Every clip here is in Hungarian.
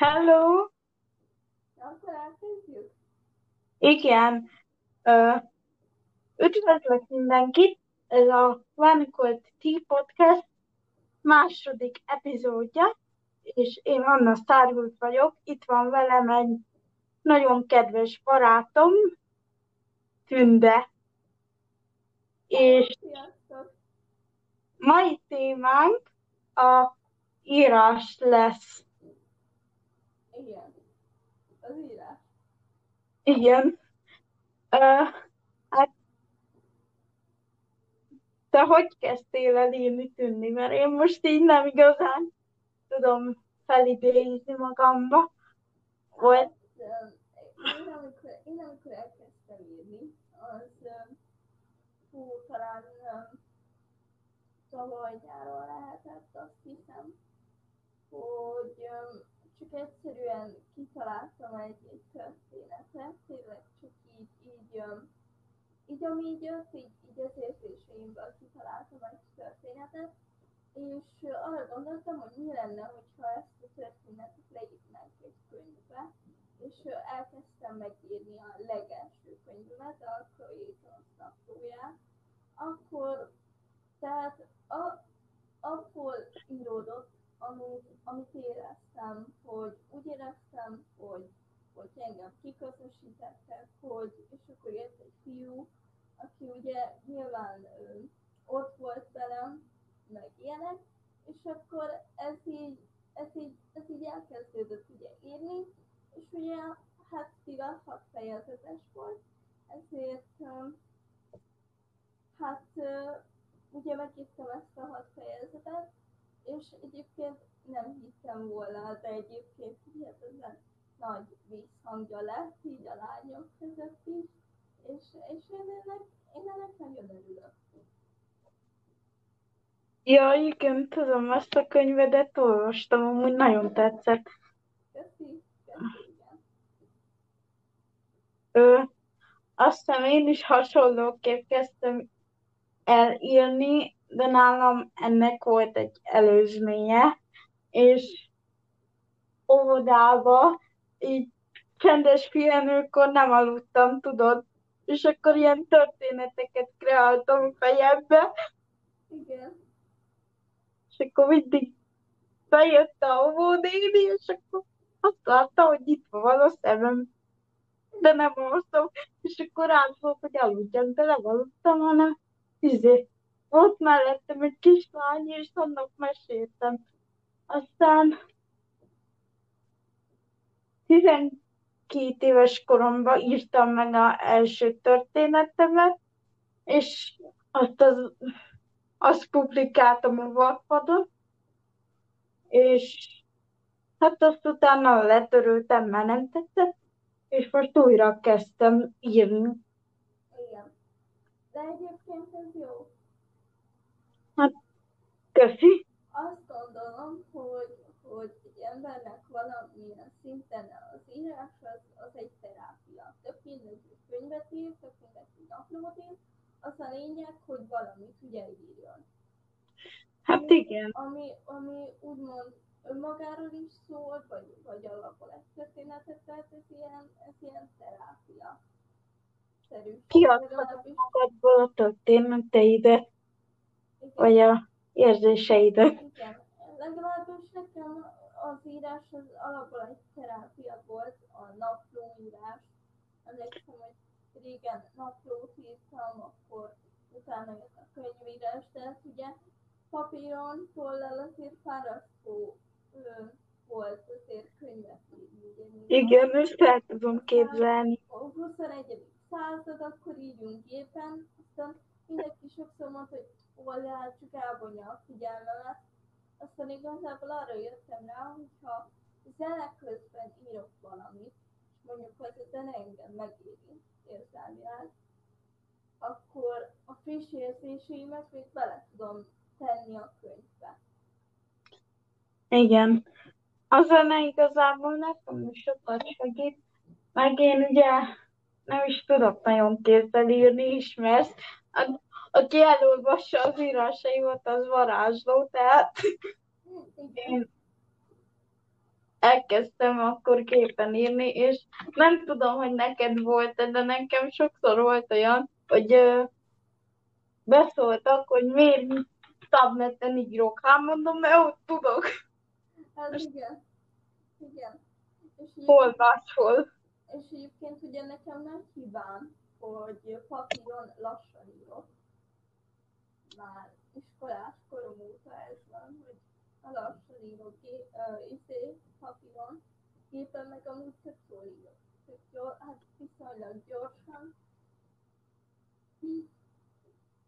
Hello! Akkor elkezdjük? Igen. Ö, üdvözlök mindenkit! Ez a Cold Tea Podcast második epizódja, és én Anna Starwood vagyok. Itt van velem egy nagyon kedves barátom, Tünde. És Sziasztok! mai témánk a írás lesz. Igen. Az írás. Igen. Uh, hát te hogy kezdtél el írni tűnni? Mert én most így nem igazán tudom felidézni magamba. Vagy... Hát, én, amikor, én amikor elkezdtem írni, az hú, talán tavaly nyáron lehetett, azt hiszem, hogy csak egyszerűen kitaláltam egy, egy történetet, tényleg csak így, így, így ami így jött, így, így az érzéseimből kitaláltam egy történetet, és arra gondoltam, hogy mi lenne, hogyha ezt a történetet leírnánk egy könyvbe, és elkezdtem megírni a legelső könyvemet, a Creator naplóját, akkor, tehát a, abból íródott amit, amit éreztem, hogy úgy éreztem, hogy, hogy engem kiközösítettek, hogy, és akkor jött egy fiú, aki ugye nyilván ö, ott volt velem, meg ilyenek, és akkor ez így, ez így, ez így elkezdődött ugye írni, és ugye hát mivel hat fejezetes volt, ezért hát ugye megírtam ezt a hat fejezetet, és egyébként nem hittem volna, de egyébként hihetetlen nagy vízhangja lett így a lányok között is, és, és én ennek, én ennek nagyon örülök. Ja, igen, tudom, azt a könyvedet olvastam, amúgy nagyon tetszett. Köszi, köszi, igen. Ö, azt hiszem én is hasonlóképp kezdtem elírni, de nálam ennek volt egy előzménye, és óvodába így csendes pihenőkor nem aludtam, tudod, és akkor ilyen történeteket kreáltam fejembe. Igen. És akkor mindig bejött a óvónéni, és akkor azt látta, hogy itt van a szemem. De nem aludtam, és akkor rám volt, hogy aludjam, de nem aludtam, hanem izé, volt mellettem egy kislány, és annak meséltem. Aztán 12 éves koromban írtam meg az első történetemet, és azt, az, azt publikáltam a Wattpadon, és hát azt utána letöröltem, mert nem tetszett, és most újra kezdtem írni. Igen. De egyébként ez jó. Hát, köszi. Azt gondolom, hogy, hogy egy embernek valamilyen szinten az írás az, az egy terápia. Tök mindegy, hogy könyvet ír, tök mindegy, hogy naplót ír, az a lényeg, hogy valamit ugye írjon. Hát ami, igen. Ami, ami úgymond önmagáról is szól, vagy, vagy alapból egy történetet, tehát ez ilyen, ez ilyen terápia. Kiadhatod magadból a történeteidet, vagy a érzéseidet. Igen, legalábbis nekem az írás az alapból egy terápia volt, a naplóírás. Emlékszem, hogy régen naplót írtam, akkor utána jött a könyvírás, de hát ugye papíron, tollal azért fárasztó volt azért könyvet írni. Igen, ezt el tudom képzelni. A 21. század, akkor írjunk gépen, aztán mindenki sokszor mondta, hogy oldal csak elvonja a figyelmemet. Aztán igazából arra jöttem rá, hogyha zene közben írok valamit, és mondjuk, hogy a zene engem megéri érzelmileg, akkor a friss érzéseimet még bele tudom tenni a könyvbe. Igen. A zene igazából nekem is sokat segít, meg én ugye nem is tudok nagyon kézzel írni. Hát aki elolvassa az írásaimat, az varázsló, tehát én, elkezdtem akkor képen írni, és nem tudom, hogy neked volt de nekem sokszor volt olyan, hogy ö, beszóltak, hogy miért tableten írok. Hát mondom, mert ott tudok. Hát igen. Igen. És Hol máshol. És egyébként ugye nekem nem hibám, hogy papíron lassan írok. Már iskolás korom óta ez van, hogy lassan írok uh, izé, papíron, gépen meg amúgy tök jól írok. Tök jól, hát viszonylag gyorsan.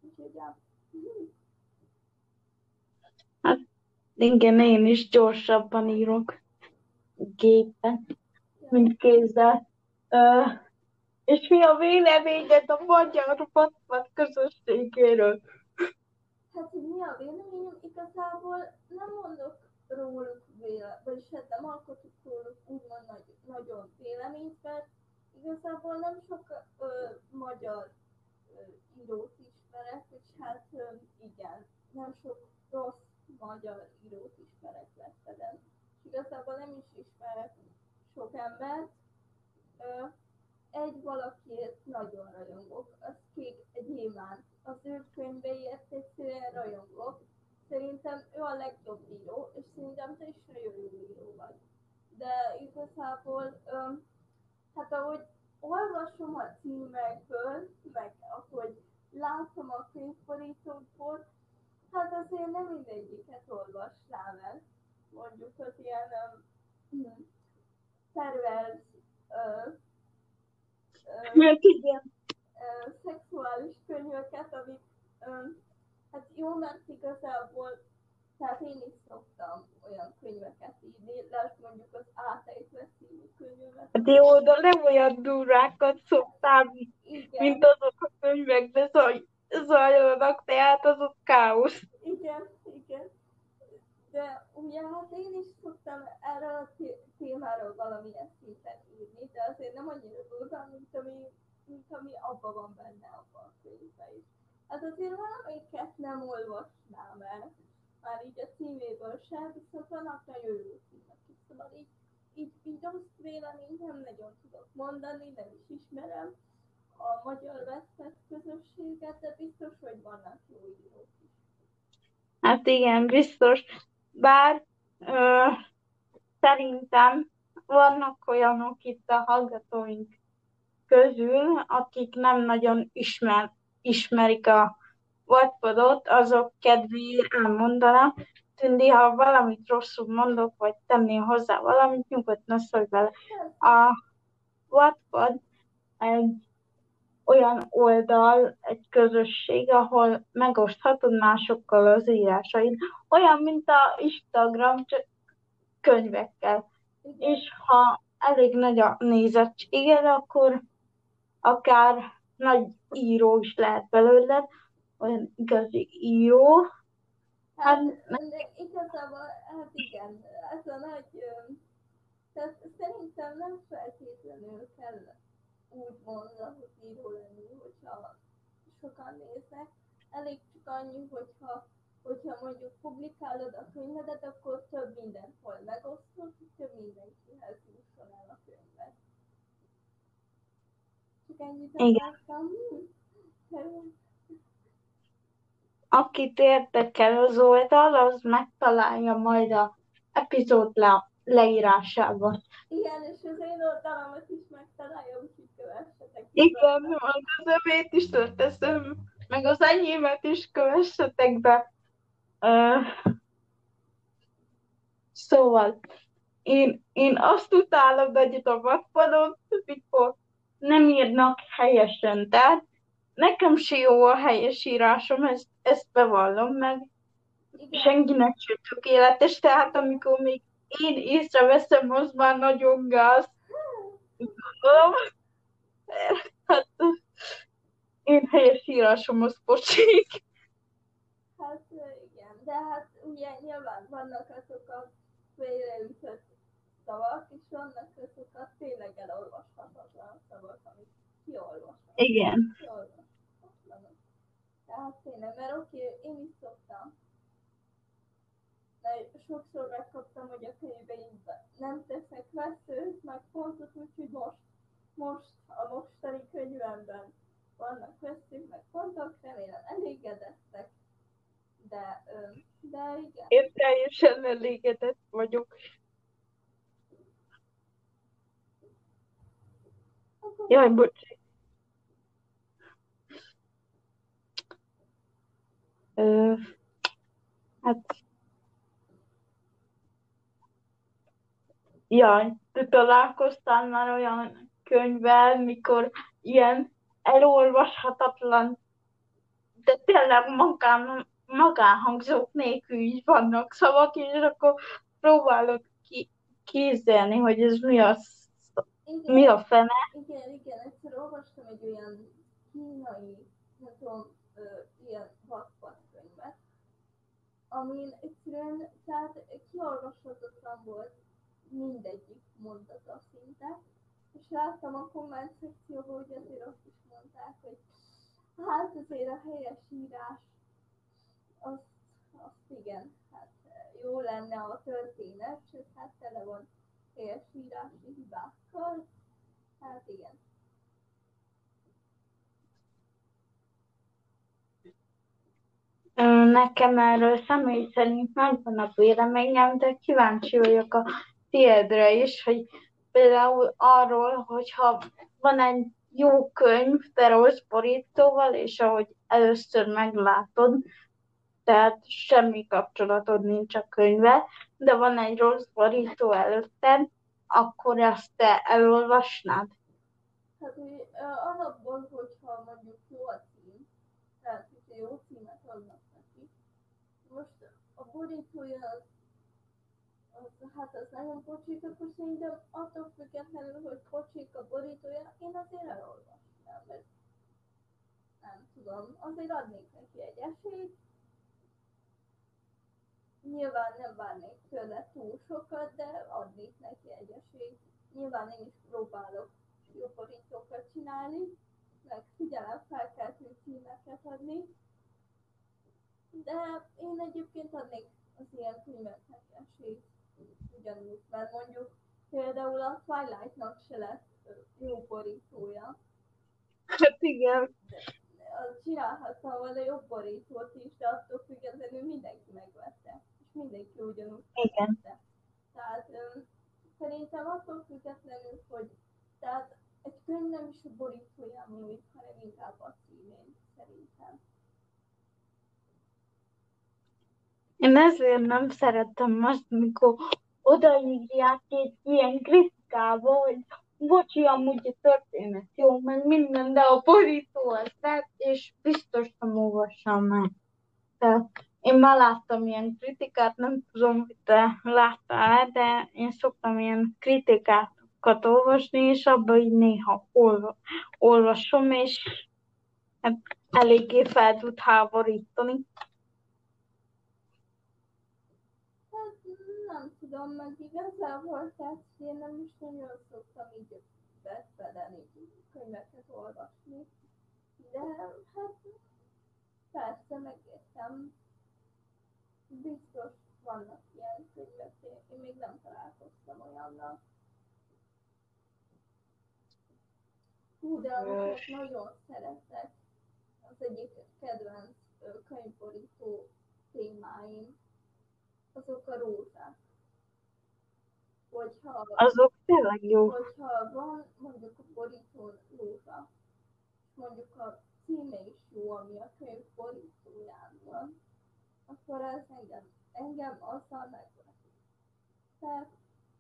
Úgyhogy ja. Hát igen, én is gyorsabban írok gépen, mint kézzel. Uh, és mi a véleményed a magyar vatvat közösségéről? Hát, hogy mi a véleményem, igazából nem mondok róluk véle, vagyis hát nem alkotok róluk úgymond nagy, nagyon véleményt, mert igazából nem sok ö, magyar ö, írót ismerek, és hát ö, igen, nem sok rossz magyar írót ismerek Veszteden. És igazából nem is ismerek sok embert. Ö, egy valakiért nagyon rajongok, az Kék Gyémánt. Az ő könyveiért egyszerűen rajongok. Szerintem ő a legjobb író, és szerintem te is nagyon jó író vagy. De igazából, öm, hát ahogy olvasom a címekből, meg ahogy látom a könyvborítókból, hát azért nem mindegyiket olvasnám el. Mondjuk az ilyen um, pervers uh, Mert igen. Szexuális könyveket, amik hát jó, mert igazából tehát én is szoktam olyan könyveket írni, lesz mondjuk az átejtve című könyvemet. Hát jó, de nem olyan durákat szoktam, Igen, mint azok a könyvek, de zaj, zajlanak, tehát az ott káosz. igen, igen. De ugye hát én is szoktam erről a té- témáról valamilyen szinten írni, de azért nem annyira durván, mint ami, mint ami abban van benne abban a könyvben is. Hát azért valamelyiket nem olvasnám el, már így a címéből sem, viszont vannak nagyon jó címek is, szóval így, így, így rossz véleményt nem nagyon tudok mondani, nem is ismerem a magyar vesztett közösséget, de biztos, hogy vannak jó írók is. Hát igen, biztos. Bár ö, szerintem vannak olyanok itt a hallgatóink közül, akik nem nagyon ismer, ismerik a Wattpadot, azok kedvéért elmondanám. Tündi, ha valamit rosszul mondok, vagy tennél hozzá valamit, nyugodtan szólj bele. A Wattpad egy olyan oldal, egy közösség, ahol megoszthatod másokkal az írásaid. Olyan, mint a Instagram, csak könyvekkel. És ha elég nagy a nézettséged, akkor akár nagy író is lehet belőled, olyan igazi író. Hát, Hát, igazából, hát igen, ez a nagy, tehát szerintem nem feltétlenül kell úgy mondani, hogy író lenni, hogyha sokan néznek. Elég csak annyi, hogyha, hogyha mondjuk publikálod a könyvedet, akkor több mindenhol megosztod, hogy több mindenkihez jusson el a könyved. Igen. akit érdekel az oldal, az megtalálja majd a epizód le- leírásában. Igen, és az én oldalamat is megtalálja, úgyhogy kövessetek. Igen, majd az övét is teszem, meg az enyémet is kövessetek be. Ö, szóval, én, én azt utálom egyet a vakpadon, mikor nem írnak helyesen, tehát nekem se jó a helyes írásom, ezt, ezt bevallom meg. Igen. Senkinek sem tökéletes, tehát amikor még én észreveszem, az már nagyon gáz. Gondolom. Hát, én helyes írásom az pocsik. Hát igen, de hát ugye nyilván vannak azok a félreütött szavak, és vannak köztük a tényleg elolvashatatlan szavak, amit kiolvashatatlan. Igen. Kiolvashatatlan. Tehát tényleg, mert oké, okay, én is szoktam mert sokszor megkaptam, hogy a könyveimben nem tesznek veszőt, meg pontot, úgyhogy most, most a mostani könyvemben vannak veszők, meg pontok, remélem elégedettek, de, de igen. Én teljesen elégedett vagyok, Jaj, bocs. Ö, hát... Jaj, te találkoztál már olyan könyvvel, mikor ilyen elolvashatatlan, de tényleg magán, magánhangzók nélkül is vannak szavak, és akkor próbálok ki, kézelni, hogy ez mi Igen, mi a fene. igen, igen, egyszer olvastam egy olyan kínai, nem tudom, ö, ilyen vakvatkönyvet, amin egyszerűen, tehát kiolvashatatlan volt mindegyik mondata szinte, és láttam a komment szekcióban, hogy azért azt is mondták, hogy hát azért a helyes írás, az, azt igen, hát jó lenne a történet, sőt, hát tele van helyes írási hibákkal, hát igen. Nekem erről személy szerint megvan a véleményem, de kíváncsi vagyok a tiédre is, hogy például arról, hogyha van egy jó könyv, de rossz borítóval, és ahogy először meglátod, tehát semmi kapcsolatod nincs a könyvvel, de van egy rossz borító előtted, akkor azt te elolvasnád. Hát, alapból, hogyha mondjuk jó a cím, tehát, hogyha jó címet adnak a borítója az, hát az nagyon pocsik, akkor szerintem attól függetlenül, hogy pocsik a borítója, én azért elolvasnám, mert nem tudom, azért adnék neki egy esélyt, Nyilván nem várnék tőle túl sokat, de adnék neki egy esélyt. Nyilván én is próbálok jó borítókat csinálni, meg figyelemfelkeltő címeket adni. De én egyébként adnék az ilyen könyveknek esélyt ugyanúgy, mert mondjuk például a Twilight-nak se lett jó borítója. Hát igen. Csinálhattam volna jobb borítót is, de attól függetlenül mindenki megvette. És mindenki ugyanúgy Igen. vette. Tehát öm, szerintem attól függetlenül, hogy tehát egy könyv nem is a borítója múlik, hanem inkább a címén, szerintem. Én ezért nem szeretem azt, mikor odaírják egy ilyen kritikába, hogy bocsi, amúgy a történet jó, meg minden, de a borító az lett, és biztos nem olvassam meg. Tehát én már láttam ilyen kritikát, nem tudom, hogy te láttál de én szoktam ilyen kritikákat olvasni, és abban így néha olva, olvasom, és hát eléggé fel tud háborítani. Hát nem tudom, meg igazából, tehát én nem is nagyon szoktam így beszélni, könyveket olvasni. De hát persze megértem. Biztos vannak ilyen könyvek, én még nem találkoztam olyannal. Hú, de amiket nagyon szeretek, az egyik kedvenc könyvborító témáim, azok a rózsák. Hogyha, Azok tényleg jó. hogyha van mondjuk a borítón rózsa, és mondjuk a címe is jó, ami a könyv borítóján van, akkor ez engem, engem azzal megvet. Tehát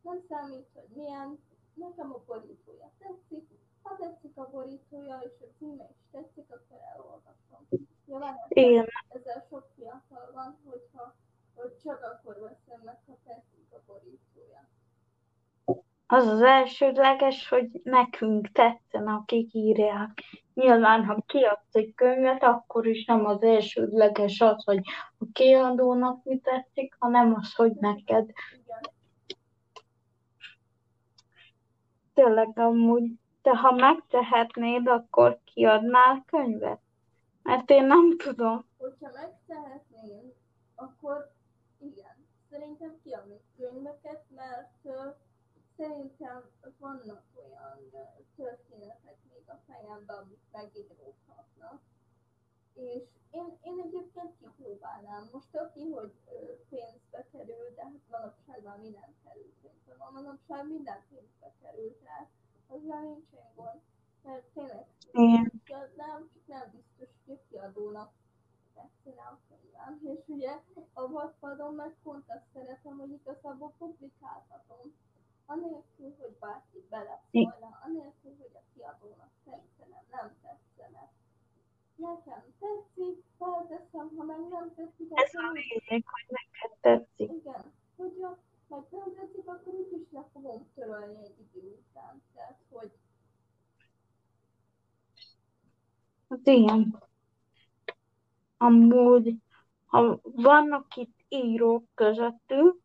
nem számít, hogy milyen, nekem a borítója tetszik, ha tetszik a borítója, és a címe is tetszik, akkor elolvasom. Nyilván Igen. ezzel sok fiatal van, hogyha hogy csak akkor veszem meg, ha tetszik a borítója. Az az elsődleges, hogy nekünk tetszen, akik írják. Nyilván, ha kiadsz egy könyvet, akkor is nem az elsődleges az, hogy a kiadónak mi tetszik, hanem az, hogy neked. Igen. Tényleg amúgy, te ha megtehetnéd, akkor kiadnál könyvet? Mert én nem tudom. Hogyha megtehetném, akkor igen. Szerintem kiadnék könyveket, mert szerintem vannak olyan történetek még a fejemben, amik megíródhatnak. És én, én egyébként kipróbálnám. Most aki, hogy pénzbe kerül, de hát manapság már minden kerül pénzbe. Van manapság minden pénzbe kerül, tehát azzal nincsen gond. Mert tényleg nem, csak nem biztos, hogy a kiadónak tetszene a könyvem. És ugye a vadpadon meg pont azt szeretem, hogy igazából publikálhatom. Anélkül, hogy bárki beleszólna, anélkül, hogy a kiadónak tetszene, nem tetszene. Nekem tetszik, felteszem, ha meg nem tetszik, Ez a lényeg, hogy neked tetszik. igen, hogyha meg nem tetszik, akkor úgyis le fogom törölni egy idő után. Tehát, hogy Hát igen. Amúgy, ha vannak itt írók közöttük,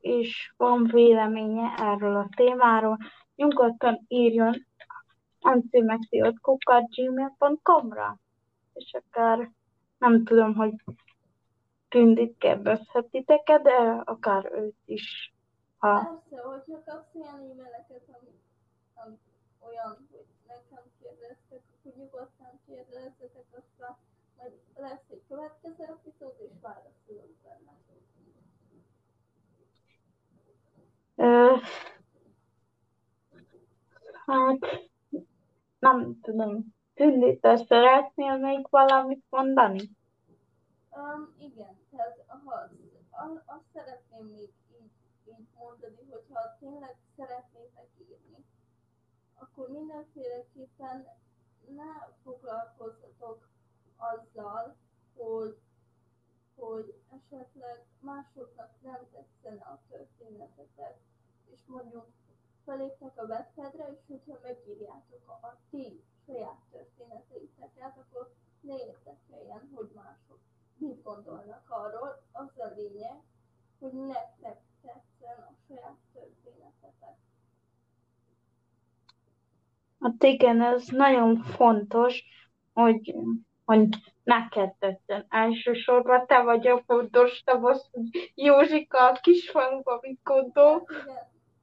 és van véleménye erről a témáról, nyugodtan írjon antimexiotkukat.gmail.com-ra, és akár nem tudom, hogy Tündit kérdezhetiteket, de akár őt is, ha persze, hogyha kapsz olyan e-maileket, ami, ami olyan, hogy nekem kérdeztek, akkor nyugodtan kérdezzetek, aztán majd lesz egy következő epizód, és válaszolok benne. Ö, hát nem tudom. Tündi, te szeretnél még valamit mondani? Um, igen, tehát ha, azt szeretném még így, így mondani, hogyha tényleg szeretnétek írni, akkor mindenféleképpen ne foglalkozzatok azzal, hogy, hogy esetleg másoknak nem tetszene a történetetek, és mondjuk feléptek a webpedre, és hogyha megírjátok a, a ti saját történeteiteket, akkor ne érdekeljen, hogy mások mit gondolnak arról. Az a lényeg, hogy nektek tetszen a saját történetetek. Hát igen, ez nagyon fontos, hogy, hogy neked tetszen. Elsősorban te vagy a fontos, te vagy, hogy Józsika a kisfaluba mit gondol.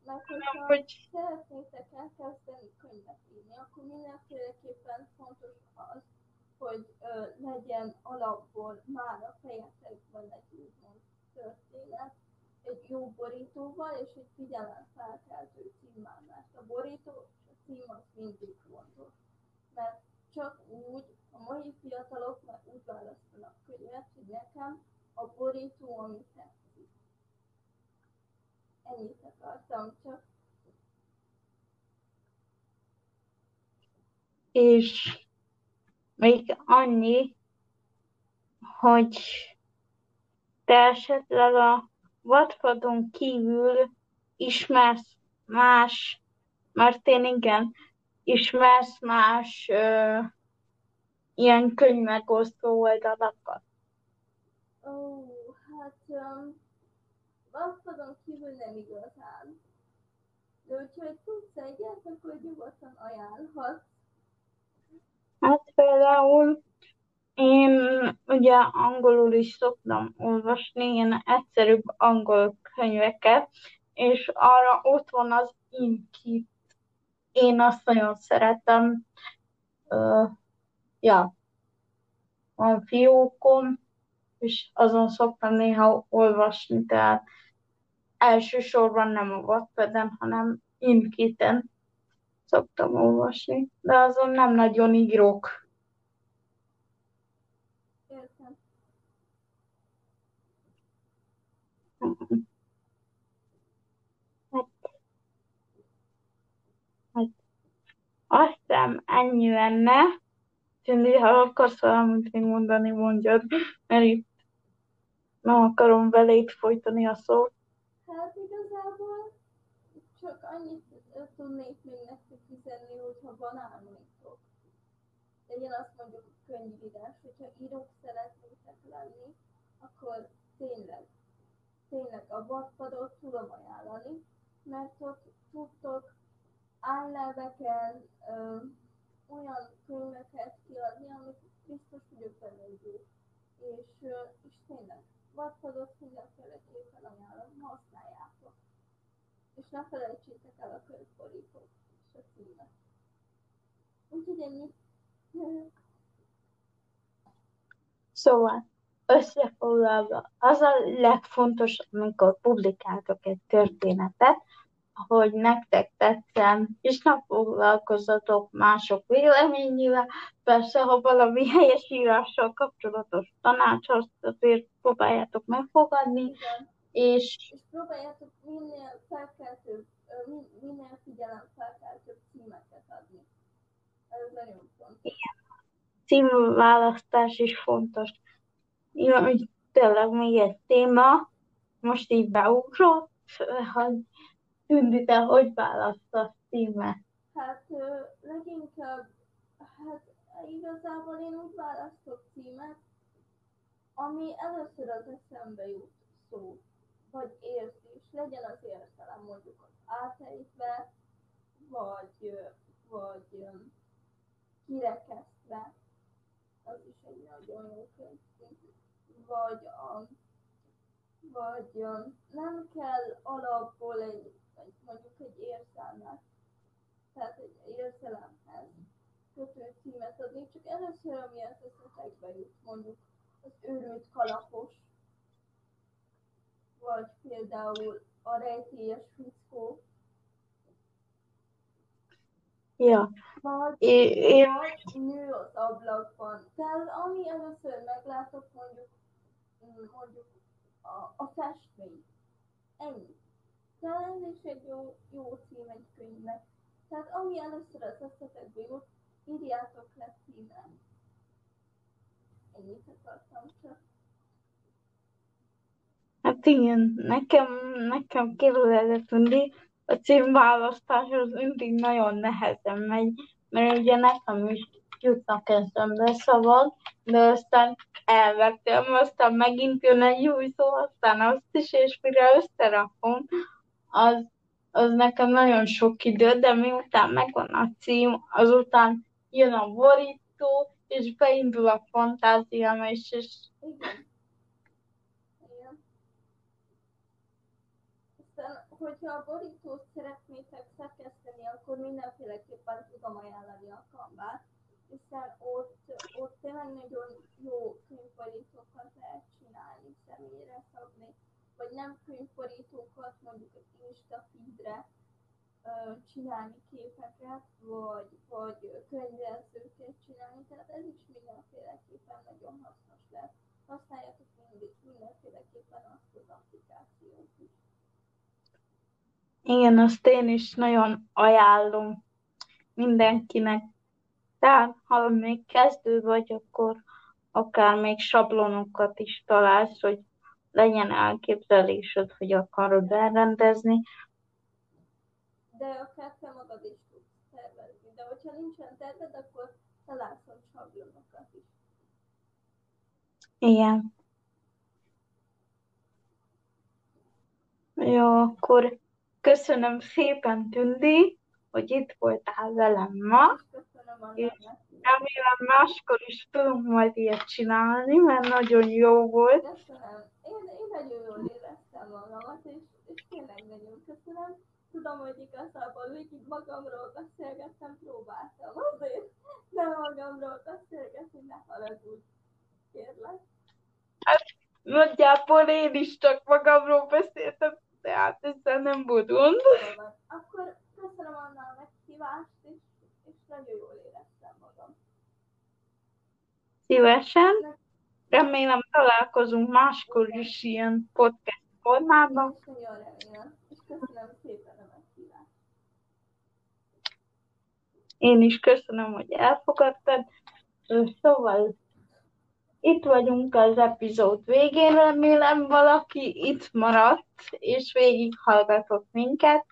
Hogyha hogy- szeretnétek elkezdeni könyvet írni, akkor mindenféleképpen fontos az, hogy ö, legyen alapból már a fejetekben egy úgymond történet, egy jó borítóval és egy figyelemfelkeltő címmel, mert a borító és a cím az mindig fontos. Mert csak úgy a mai fiatalok meg úgy választanak könyvet, hogy nekem a borító, ami tetszik. Ennyit akartam csak. És még annyi, hogy te esetleg a vadpadon kívül ismersz más, mert én igen, ismersz más ö, ilyen könyvmegosztó oldalakat. Ó, hát um, Wattpadon kívül nem igazán. De hogyha tudsz egyet, akkor nyugodtan ajánlhatsz. Hát például én ugye angolul is szoktam olvasni, ilyen egyszerűbb angol könyveket, és arra ott van az Inkit. Én azt nagyon szeretem. Ö, ja, van fiókom, és azon szoktam néha olvasni, tehát elsősorban nem a Wattpadden, hanem Inkiten szoktam olvasni, de azon nem nagyon írok. Értem. Azt hiszem ennyi lenne. Cindy, ha akarsz valamit még mondani, mondjad, mert itt nem akarom beléd folytani a szót. Hát igazából csak annyit tudnék még nektek üzenni, hogyha van álmaitok. Legyen azt mondjuk könyvírás, hogyha írók szeretnétek lenni, akkor tényleg, tényleg a vadpadot tudom ajánlani, mert ott tudtok állelveken ö, olyan könyveket kiadni, amik biztos vagyok benne. És, ö, és tényleg, vadpadot mindenféleképpen ajánlom, használjátok. És ne felejtsétek el a könyvborítót és a címet. Úgyhogy ennyi. Szóval, összefoglalva, az a legfontosabb, amikor publikáltok egy történetet, hogy nektek tetszen, és ne foglalkozzatok mások véleményével. Persze, ha valami helyes írással kapcsolatos tanács, azt azért próbáljátok megfogadni, Igen. És És próbáljátok minél felkeltőbb, minél figyelem felkeltőbb címeket adni. Ez nagyon fontos. címválasztás is fontos. Ja, hogy tényleg még egy téma, most így beugrott, hogy Tündi, te hogy választasz címet? Hát leginkább, hát igazából én úgy választok címet, ami először az eszembe jut szó, vagy érzés, legyen az értelem mondjuk az átejtve, vagy, vagy kirekesztve, az is egy nagyon jó könyv. Vagy, vagy nem kell alapból egy mondjuk egy érzelmet, tehát egy érzelemhez kötő címet adni, csak először, ami az eszetekbe jut, mondjuk az őrült kalapos, vagy például a rejtélyes fickó, Ja, vagy, én, én nő az ablakban. Tehát ami először meglátok, mondjuk, mm, mondjuk a, a festmény. Ennyi. Tehát ez is egy jó, jó cím egy könyvnek. Tehát ami először az eszetekbe jut, írjátok le címre. Ennyit akartam csak. Igen, nekem, nekem kérdezett mindig, a címválasztás az mindig nagyon nehezen megy, mert ugye nekem is jutnak eszembe szavak, de aztán elvettem, aztán megint jön egy új szó, aztán azt is, és mire összerakom, az, az nekem nagyon sok idő, de miután megvan a cím, azután jön a borító, és beindul a fantáziám, és, és Igen. Igen. Aztán, hogyha a borítót szeretnétek szerkeszteni, akkor mindenféleképpen tudom ajánlani a Canvát, hiszen ott, ott tényleg nagyon jó könyvborítókat lehet csinálni, személyre szabni, vagy nem könyvborítókat, mondjuk egy Insta feedre csinálni képeket, vagy, vagy könyvelzőket csinálni, tehát ez is mindenféleképpen nagyon hasznos lehet. Használjátok mindig, mindenféleképpen azt az applikációt is. Igen, azt én is nagyon ajánlom mindenkinek. Tehát, ha még kezdő vagy, akkor akár még sablonokat is találsz, hogy legyen elképzelésed, hogy akarod elrendezni. De akár te magad is tudsz tervezni. De hogyha nincsen terved, akkor találsz sablonokat is. Igen. Jó, akkor köszönöm szépen, Tündi, hogy itt voltál velem ma. És. Remélem máskor is tudunk majd ilyet csinálni, mert nagyon jó volt. Köszönöm. Én, én nagyon jól éreztem magamat, és, és tényleg nagyon köszönöm. Tudom, hogy igazából végig magamról beszélgettem, próbáltam azért, de magamról beszélgetni, ne haragudj. Kérlek. Nagyjából én is csak magamról beszéltem, tehát ezzel nem volt gond. Akkor köszönöm annál a meghívást, és, és nagyon jól éreztem magam. Szívesen. Remélem találkozunk máskor is ilyen podcast formában. Nagyon remélem, és köszönöm szépen a meghívást. Én is köszönöm, hogy elfogadtad. Szóval itt vagyunk az epizód végén, remélem valaki itt maradt, és végighallgatott minket.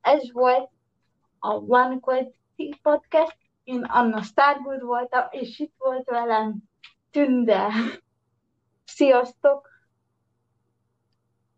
Ez volt a One Quality Podcast. Én Anna Stargood voltam, és itt volt velem Tünde. Sziasztok!